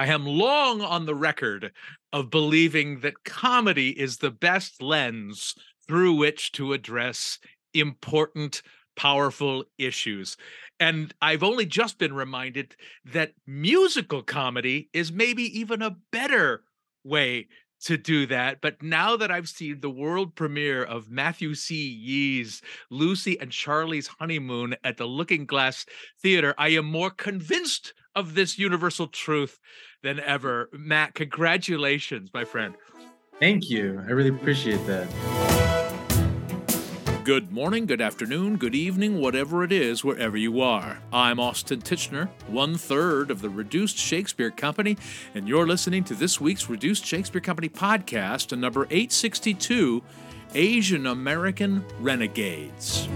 I am long on the record of believing that comedy is the best lens through which to address important, powerful issues. And I've only just been reminded that musical comedy is maybe even a better way to do that. But now that I've seen the world premiere of Matthew C. Yee's Lucy and Charlie's Honeymoon at the Looking Glass Theater, I am more convinced of this universal truth than ever. Matt, congratulations, my friend. Thank you. I really appreciate that. Good morning, good afternoon, good evening, whatever it is, wherever you are. I'm Austin Tichenor, one third of the Reduced Shakespeare Company, and you're listening to this week's Reduced Shakespeare Company podcast, number 862 Asian American Renegades.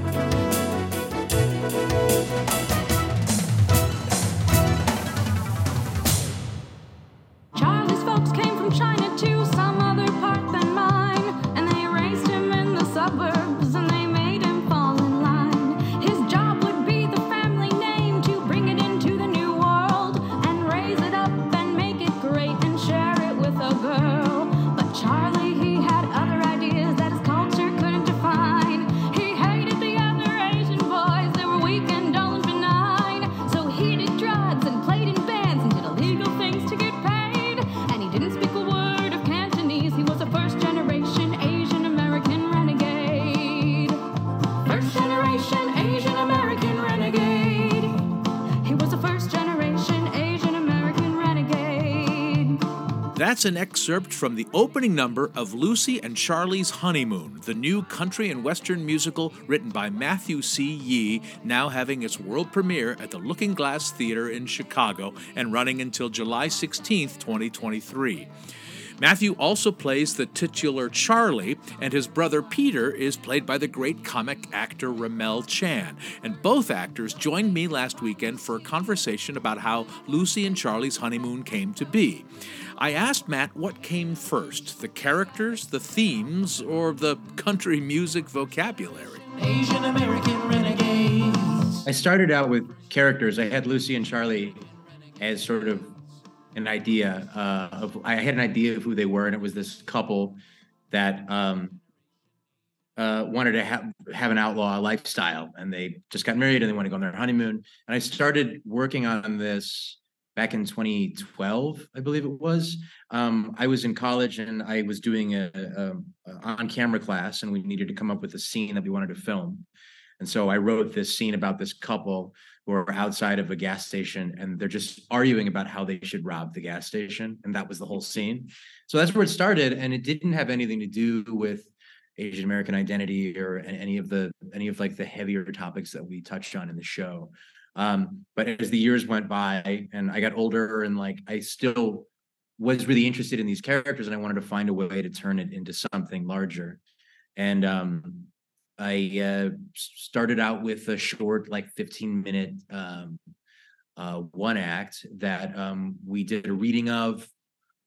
That's an excerpt from the opening number of Lucy and Charlie's Honeymoon, the new country and western musical written by Matthew C. Yee, now having its world premiere at the Lookingglass Theatre in Chicago and running until July 16, 2023. Matthew also plays the titular Charlie, and his brother Peter is played by the great comic actor Rammel Chan. And both actors joined me last weekend for a conversation about how Lucy and Charlie's honeymoon came to be. I asked Matt what came first the characters, the themes, or the country music vocabulary? Asian American Renegades. I started out with characters. I had Lucy and Charlie as sort of an idea uh, of I had an idea of who they were, and it was this couple that um, uh, wanted to have have an outlaw lifestyle, and they just got married and they want to go on their honeymoon. And I started working on this back in 2012, I believe it was. Um, I was in college and I was doing a, a, a on camera class, and we needed to come up with a scene that we wanted to film. And so I wrote this scene about this couple who are outside of a gas station and they're just arguing about how they should rob the gas station. And that was the whole scene. So that's where it started. And it didn't have anything to do with Asian American identity or any of the any of like the heavier topics that we touched on in the show. Um, but as the years went by and I got older and like I still was really interested in these characters and I wanted to find a way to turn it into something larger. And um, I uh, started out with a short, like 15 minute um, uh, one act that um, we did a reading of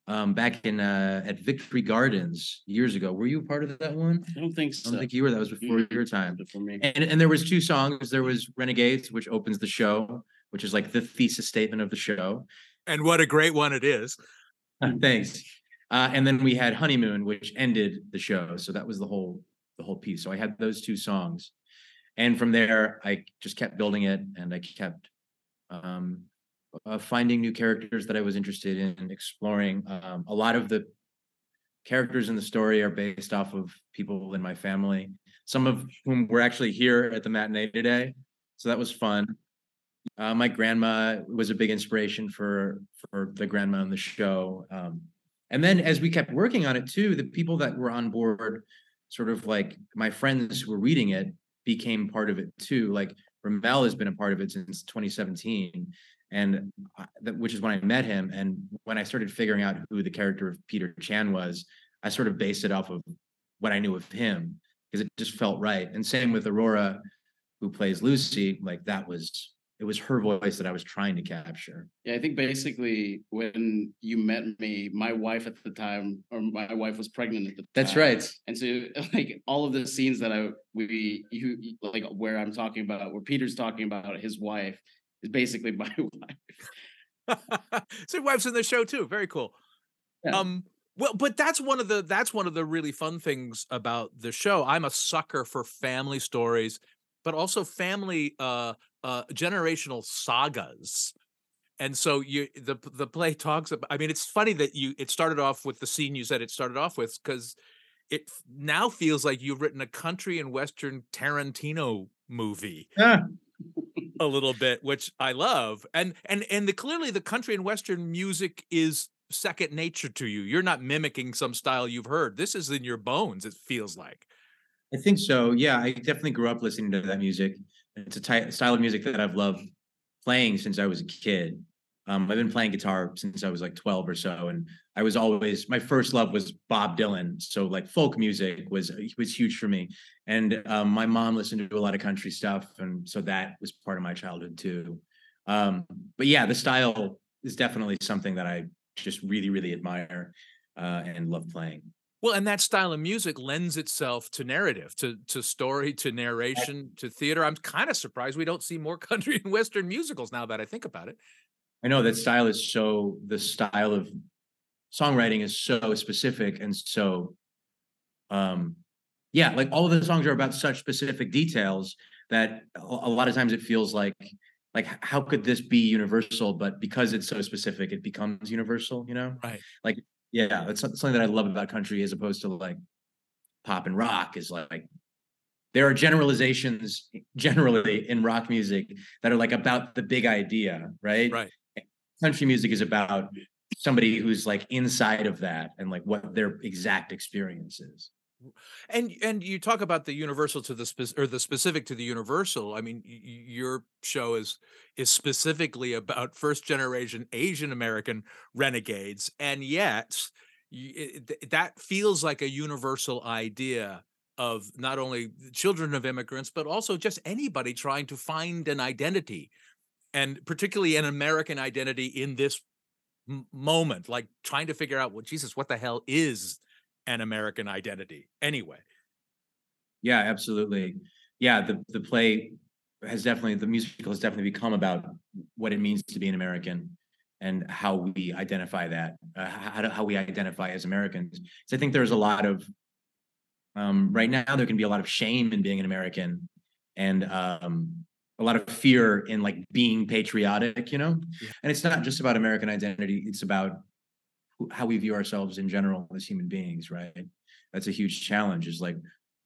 um, back in uh, at Victory Gardens years ago. Were you a part of that one? I don't think so. I don't think you were. That was before mm-hmm. your time. Before me. And, and there was two songs. There was Renegades, which opens the show, which is like the thesis statement of the show. And what a great one it is. Thanks. Uh, and then we had Honeymoon, which ended the show. So that was the whole the whole piece. So I had those two songs, and from there I just kept building it, and I kept um, uh, finding new characters that I was interested in exploring. Um, a lot of the characters in the story are based off of people in my family, some of whom were actually here at the matinee today, so that was fun. Uh, my grandma was a big inspiration for for the grandma on the show. Um, and then as we kept working on it too, the people that were on board sort of like my friends who were reading it became part of it too. Like Rammel has been a part of it since 2017, and mm-hmm. that, which is when I met him. And when I started figuring out who the character of Peter Chan was, I sort of based it off of what I knew of him because it just felt right. And same with Aurora, who plays Lucy. Like that was it was her voice that I was trying to capture. Yeah, I think basically when you met me, my wife at the time, or my wife was pregnant at the time. That's right. And so like all of the scenes that I we you like where I'm talking about, where Peter's talking about his wife is basically my wife. so your wife's in the show too. Very cool. Yeah. Um, well, but that's one of the that's one of the really fun things about the show. I'm a sucker for family stories, but also family uh uh generational sagas. And so you the the play talks about I mean it's funny that you it started off with the scene you said it started off with because it now feels like you've written a country and western Tarantino movie Ah, a little bit, which I love. And and and the clearly the country and western music is second nature to you. You're not mimicking some style you've heard. This is in your bones, it feels like. I think so. Yeah, I definitely grew up listening to that music. It's a ty- style of music that I've loved playing since I was a kid. Um, I've been playing guitar since I was like 12 or so, and I was always my first love was Bob Dylan. So like folk music was was huge for me, and um, my mom listened to a lot of country stuff, and so that was part of my childhood too. Um, but yeah, the style is definitely something that I just really really admire uh, and love playing. Well, and that style of music lends itself to narrative, to to story, to narration, to theater. I'm kind of surprised we don't see more country and western musicals now that I think about it. I know that style is so the style of songwriting is so specific and so um yeah, like all of the songs are about such specific details that a lot of times it feels like like how could this be universal but because it's so specific it becomes universal, you know? Right. Like yeah, that's some- something that I love about country as opposed to like pop and rock is like there are generalizations generally in rock music that are like about the big idea, right? Right. Country music is about somebody who's like inside of that and like what their exact experience is. And and you talk about the universal to the spec or the specific to the universal. I mean, y- your show is is specifically about first generation Asian American renegades, and yet it- that feels like a universal idea of not only children of immigrants but also just anybody trying to find an identity, and particularly an American identity in this m- moment, like trying to figure out, well, Jesus, what the hell is an American identity anyway? Yeah, absolutely. Yeah, the the play has definitely the musical has definitely become about what it means to be an American and how we identify that, uh, how, how we identify as Americans. So I think there's a lot of um, right now there can be a lot of shame in being an American and um, a lot of fear in like being patriotic, you know. Yeah. And it's not just about American identity; it's about how we view ourselves in general as human beings, right? That's a huge challenge. Is like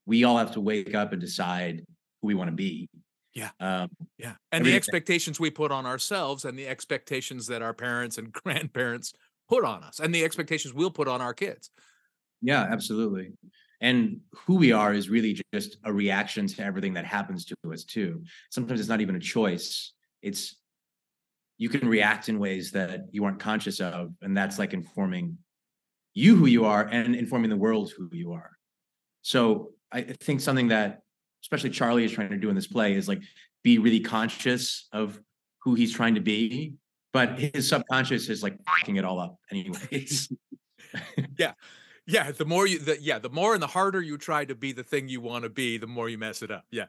we all have to wake up and decide who we want to be. Yeah. Um, Yeah. And the expectations we put on ourselves and the expectations that our parents and grandparents put on us and the expectations we'll put on our kids. yeah, absolutely. And who we are is really just a reaction to everything that happens to us too. Sometimes it's not even a choice. It's you can react in ways that you aren't conscious of, and that's like informing you who you are and informing the world who you are. So I think something that especially Charlie is trying to do in this play is like be really conscious of who he's trying to be, but his subconscious is like fucking it all up anyways. Yeah. Yeah, the more you, the, yeah, the more and the harder you try to be the thing you want to be, the more you mess it up. Yeah.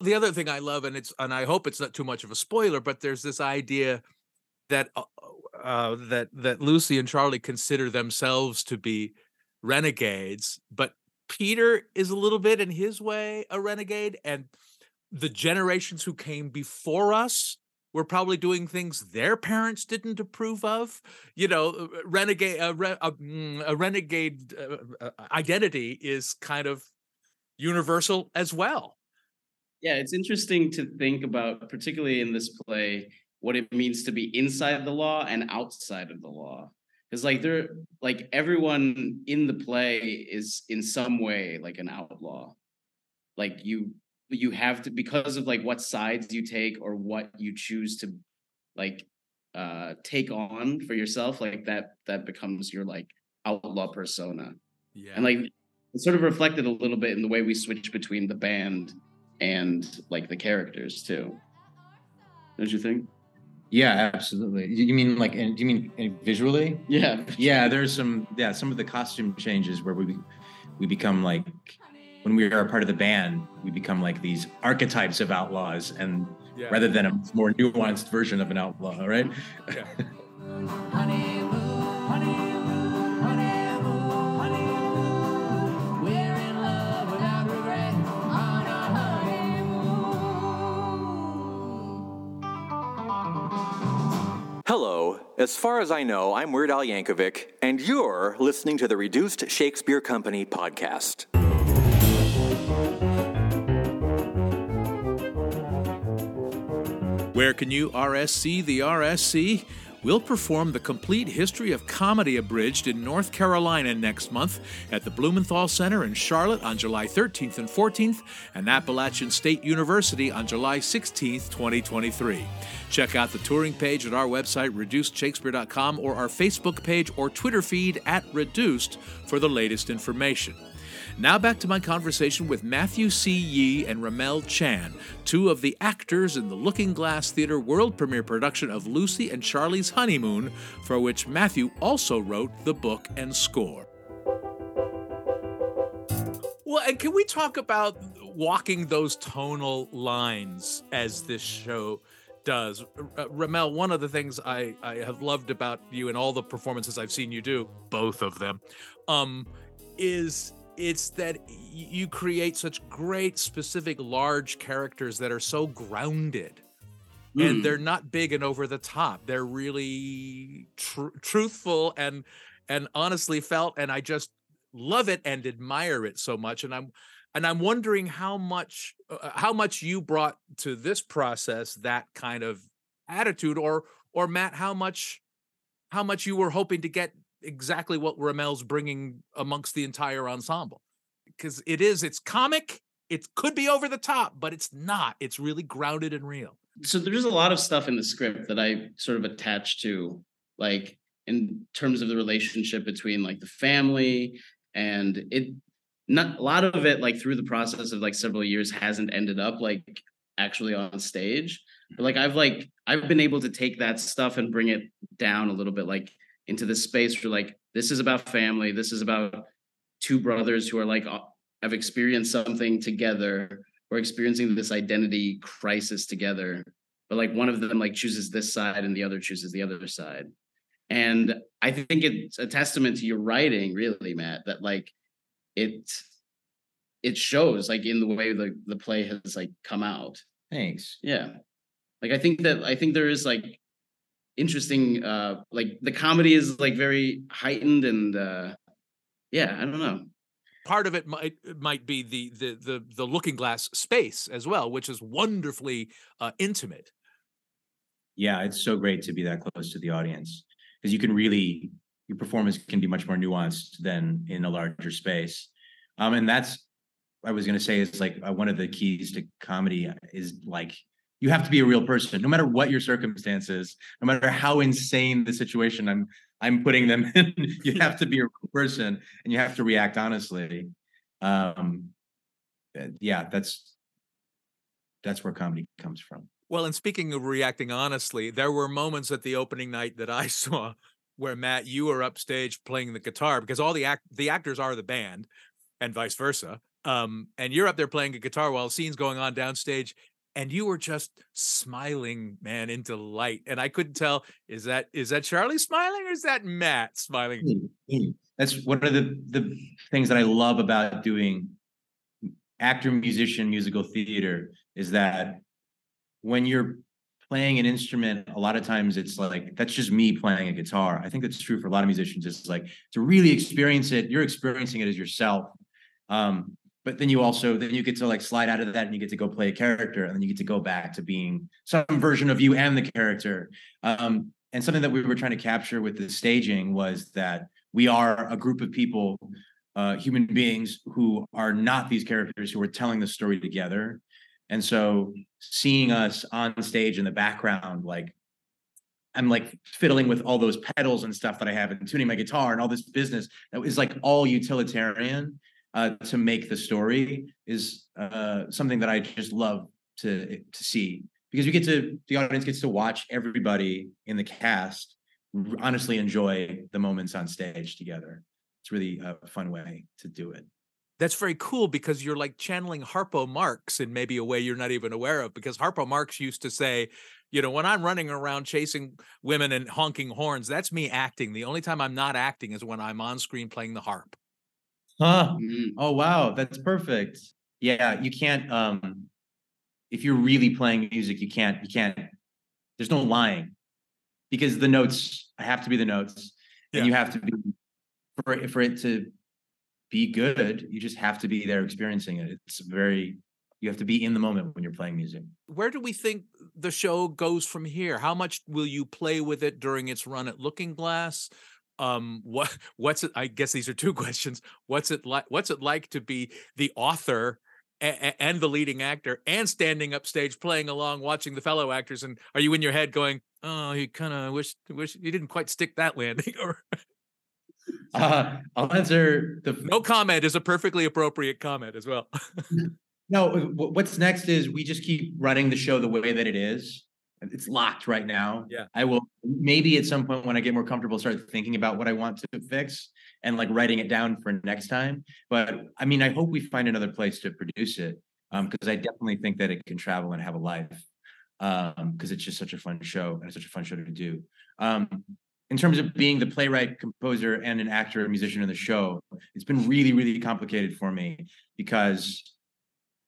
The other thing I love, and it's, and I hope it's not too much of a spoiler, but there's this idea that, uh, uh, that, that Lucy and Charlie consider themselves to be renegades, but Peter is a little bit in his way a renegade, and the generations who came before us were probably doing things their parents didn't approve of. You know, uh, renegade a, re, a, mm, a renegade uh, uh, identity is kind of universal as well. Yeah, it's interesting to think about, particularly in this play, what it means to be inside the law and outside of the law. Because like there, like everyone in the play is in some way like an outlaw. Like you, you have to because of like what sides you take or what you choose to like uh take on for yourself. Like that, that becomes your like outlaw persona. Yeah. And like it's sort of reflected a little bit in the way we switch between the band and like the characters too. Don't you think? yeah, absolutely. You you mean like, and do you mean uh, visually? Yeah. Yeah, there's some yeah, some of the costume changes where we we become like when we are a part of the band, we become like these archetypes of outlaws and yeah. rather than a more nuanced version of an outlaw, right? Yeah. Hello. As far as I know, I'm Weird Al Yankovic, and you're listening to the Reduced Shakespeare Company podcast. Where can you RSC the RSC? We'll perform the complete history of comedy abridged in North Carolina next month at the Blumenthal Center in Charlotte on July 13th and 14th, and Appalachian State University on July 16th, 2023. Check out the touring page at our website, reducedshakespeare.com, or our Facebook page or Twitter feed at Reduced for the latest information. Now back to my conversation with Matthew C. Yee and Rammel Chan, two of the actors in the Lookingglass Theatre world premiere production of Lucy and Charlie's Honeymoon, for which Matthew also wrote the book and score. Well, and can we talk about walking those tonal lines as this show does? R- Rammel, one of the things I, I have loved about you and all the performances I've seen you do, both of them, um, is it's that you create such great specific large characters that are so grounded. Mm. and they're not big and over the top. They're really tr- truthful and and honestly felt and i just love it and admire it so much. And i'm and i'm wondering how much uh, how much you brought to this process that kind of attitude or or matt how much how much you were hoping to get exactly what Rammel's bringing amongst the entire ensemble. Because it is, it's comic, it could be over the top, but it's not. It's really grounded and real. So there's a lot of stuff in the script that I sort of attach to, like in terms of the relationship between like the family and it not a lot of it like through the process of like several years hasn't ended up like actually on stage but like i've like i've been able to take that stuff and bring it down a little bit like into this space where like this is about family this is about two brothers who are like have experienced something together or experiencing this identity crisis together but like one of them like chooses this side and the other chooses the other side. And i think it's a testament to your writing really matt that like it it shows like in the way the the play has like come out. Thanks. Yeah. Like i think that i think there is like interesting uh like the comedy is like very heightened and uh yeah i don't know. Part of it might might be the the the, the looking glass space as well which is wonderfully uh intimate. Yeah it's so great to be that close to the audience because you can really your performance can be much more nuanced than in a larger space. Um and that's i was going to say is like uh, one of the keys to comedy is like you have to be a real person no matter what your circumstances no matter how insane the situation i'm i'm putting them in you have to be a real person and you have to react honestly. Um uh, yeah that's that's where comedy comes from. Well and speaking of reacting honestly there were moments at the opening night that i saw where matt you were upstage playing the guitar because all the act the actors are the band and vice versa um, and you're up there playing a guitar while scenes going on downstage and you were just smiling man in delight and i couldn't tell is that is that charlie smiling or is that matt smiling? That's one of the the things that i love about doing actor musician musical theater is that when you're playing an instrument a lot of times it's like that's just me playing a guitar. I think that's true for a lot of musicians. It's like to really experience it you're experiencing it as yourself. Um, but then you also then you get to like slide out of that and you get to go play a character and then you get to go back to being some version of you and the character. Um, and something that we were trying to capture with the staging was that we are a group of people uh, human beings who are not these characters who are telling the story together. And so seeing us on stage in the background like I'm like fiddling with all those pedals and stuff that I have and tuning my guitar and all this business that is like all utilitarian uh, to make the story is uh, something that I just love to to see because you get to the audience gets to watch everybody in the cast honestly enjoy the moments on stage together. It's really a fun way to do it. That's very cool because you're like channeling Harpo Marx in maybe a way you're not even aware of. Because Harpo Marx used to say, You know, when I'm running around chasing women and honking horns, that's me acting. The only time I'm not acting is when I'm on screen playing the harp. Huh. Mhm. Oh wow, that's perfect. Yeah, you can't um if you're really playing music, you can't you can't there's no lying. Because the notes have to be the notes and you have to be for it for it to be good, you just have to be there experiencing it. It's very you have to be in the moment when you're playing music. Where do we think the show goes from here? How much will you play with it during its run at Lookingglass? Um, what what's it? I guess these are two questions. What's it like? What's it like to be the author a- and the leading actor and standing up stage playing along, watching the fellow actors? And are you in your head going, "Oh, you kind of wish wish you didn't quite stick that landing"? Or Uh, I'll answer the no comment is a perfectly appropriate comment as well. No, uh, what's next is we just keep running the show the way that it is. It's locked right now. Yeah. I will maybe at some point when I get more comfortable start thinking about what I want to fix and like writing it down for next time. But I mean, I hope we find another place to produce it. Um, because I definitely think that it can travel and have a life. Um, because it's just such a fun show and it's such a fun show to do. Um, in terms of being the playwright, composer, and an actor and musician in the show, it's been really, really complicated for me because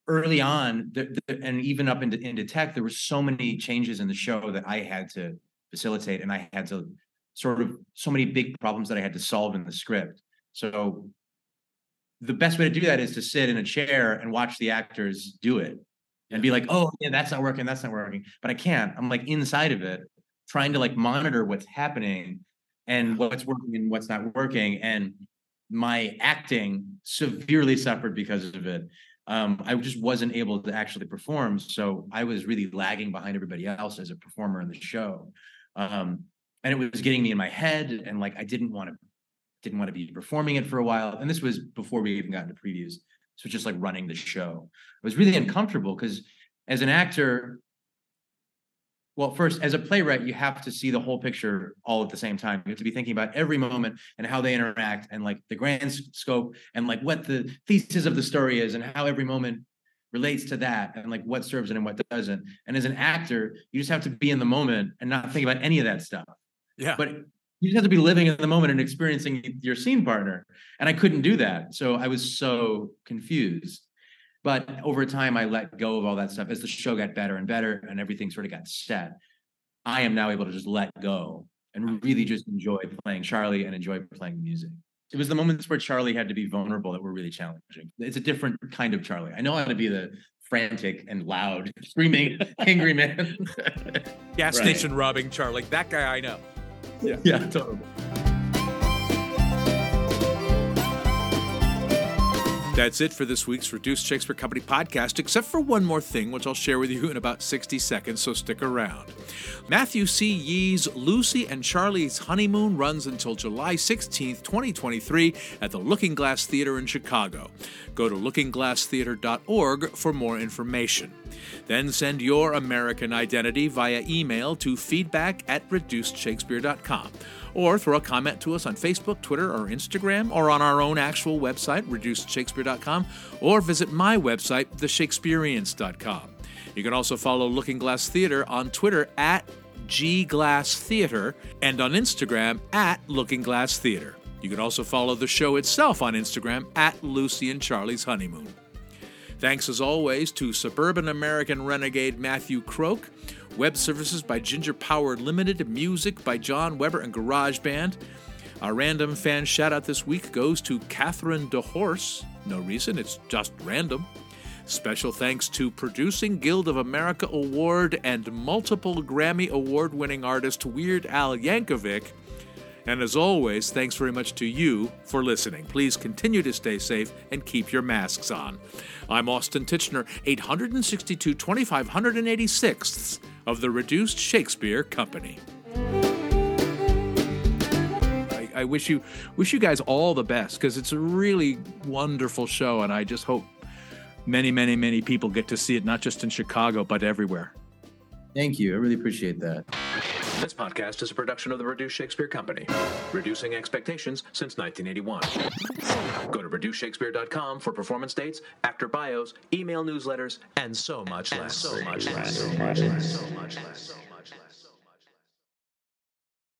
early on, the, the, and even up into, into tech, there were so many changes in the show that I had to facilitate, and I had to sort of so many big problems that I had to solve in the script. So the best way to do that is to sit in a chair and watch the actors do it and be like, oh, yeah, that's not working, that's not working. But I can't. I'm like inside of it, trying to like monitor what's happening and what's working and what's not working. And my acting severely suffered because of it. Um, I just wasn't able to actually perform. So I was really lagging behind everybody else as a performer in the show. Um, and it was getting me in my head and like I didn't want to didn't want to be performing it for a while. And this was before we even got into previews. So just like running the show. It was really uncomfortable because as an actor, well, first, as a playwright, you have to see the whole picture all at the same time. You have to be thinking about every moment and how they interact and like the grand scope and like what the thesis of the story is and how every moment relates to that and like what serves it and what doesn't. And as an actor, you just have to be in the moment and not think about any of that stuff. yeah. But you just have to be living in the moment and experiencing your scene partner. And I couldn't do that. So I was so confused. But over time, I let go of all that stuff as the show got better and better and everything sort of got set. I am now able to just let go and really just enjoy playing Charlie and enjoy playing music. It was the moments where Charlie had to be vulnerable that were really challenging. It's a different kind of Charlie. I know how to be the frantic and loud, screaming, angry man. Gas Right. station robbing Charlie. That guy I know. yeah, totally. That's it for this week's Reduced Shakespeare Company podcast, except for one more thing, which I'll share with you in about 60 seconds, so stick around. Matthew C. Yee's Lucy and Charlie's Honeymoon runs until July 16th, 2023, at the Lookingglass Theatre in Chicago. Go to lookingglasstheater.org for more information. Then send your American identity via email to feedback at reducedshakespeare.com or throw a comment to us on Facebook, Twitter, or Instagram, or on our own actual website, reducedshakespeare.com, or visit my website, theshakespeareans.com. You can also follow Lookingglass Theatre on Twitter at gglasstheater and on Instagram at Lookingglass Theatre. You can also follow the show itself on Instagram at Lucy and Charlie's Honeymoon. Thanks as always to suburban American renegade Matthew Croak, web services by Ginger Power Limited, music by John Weber and GarageBand. Our random fan shout out this week goes to Catherine DeHorse. No reason, it's just random. Special thanks to Producing Guild of America Award and multiple Grammy Award winning artist Weird Al Yankovic. And as always, thanks very much to you for listening. Please continue to stay safe and keep your masks on. I'm Austin Tichenor, 862 2586th of the Reduced Shakespeare Company. I, I wish you wish you guys all the best because it's a really wonderful show, and I just hope many, many, many people get to see it, not just in Chicago, but everywhere. Thank you. I really appreciate that. This podcast is a production of the Reduced Shakespeare Company, reducing expectations since 1981. Go to reducedshakespeare.com for performance dates, actor bios, email newsletters, and so much less. So much less. So much less. So much less.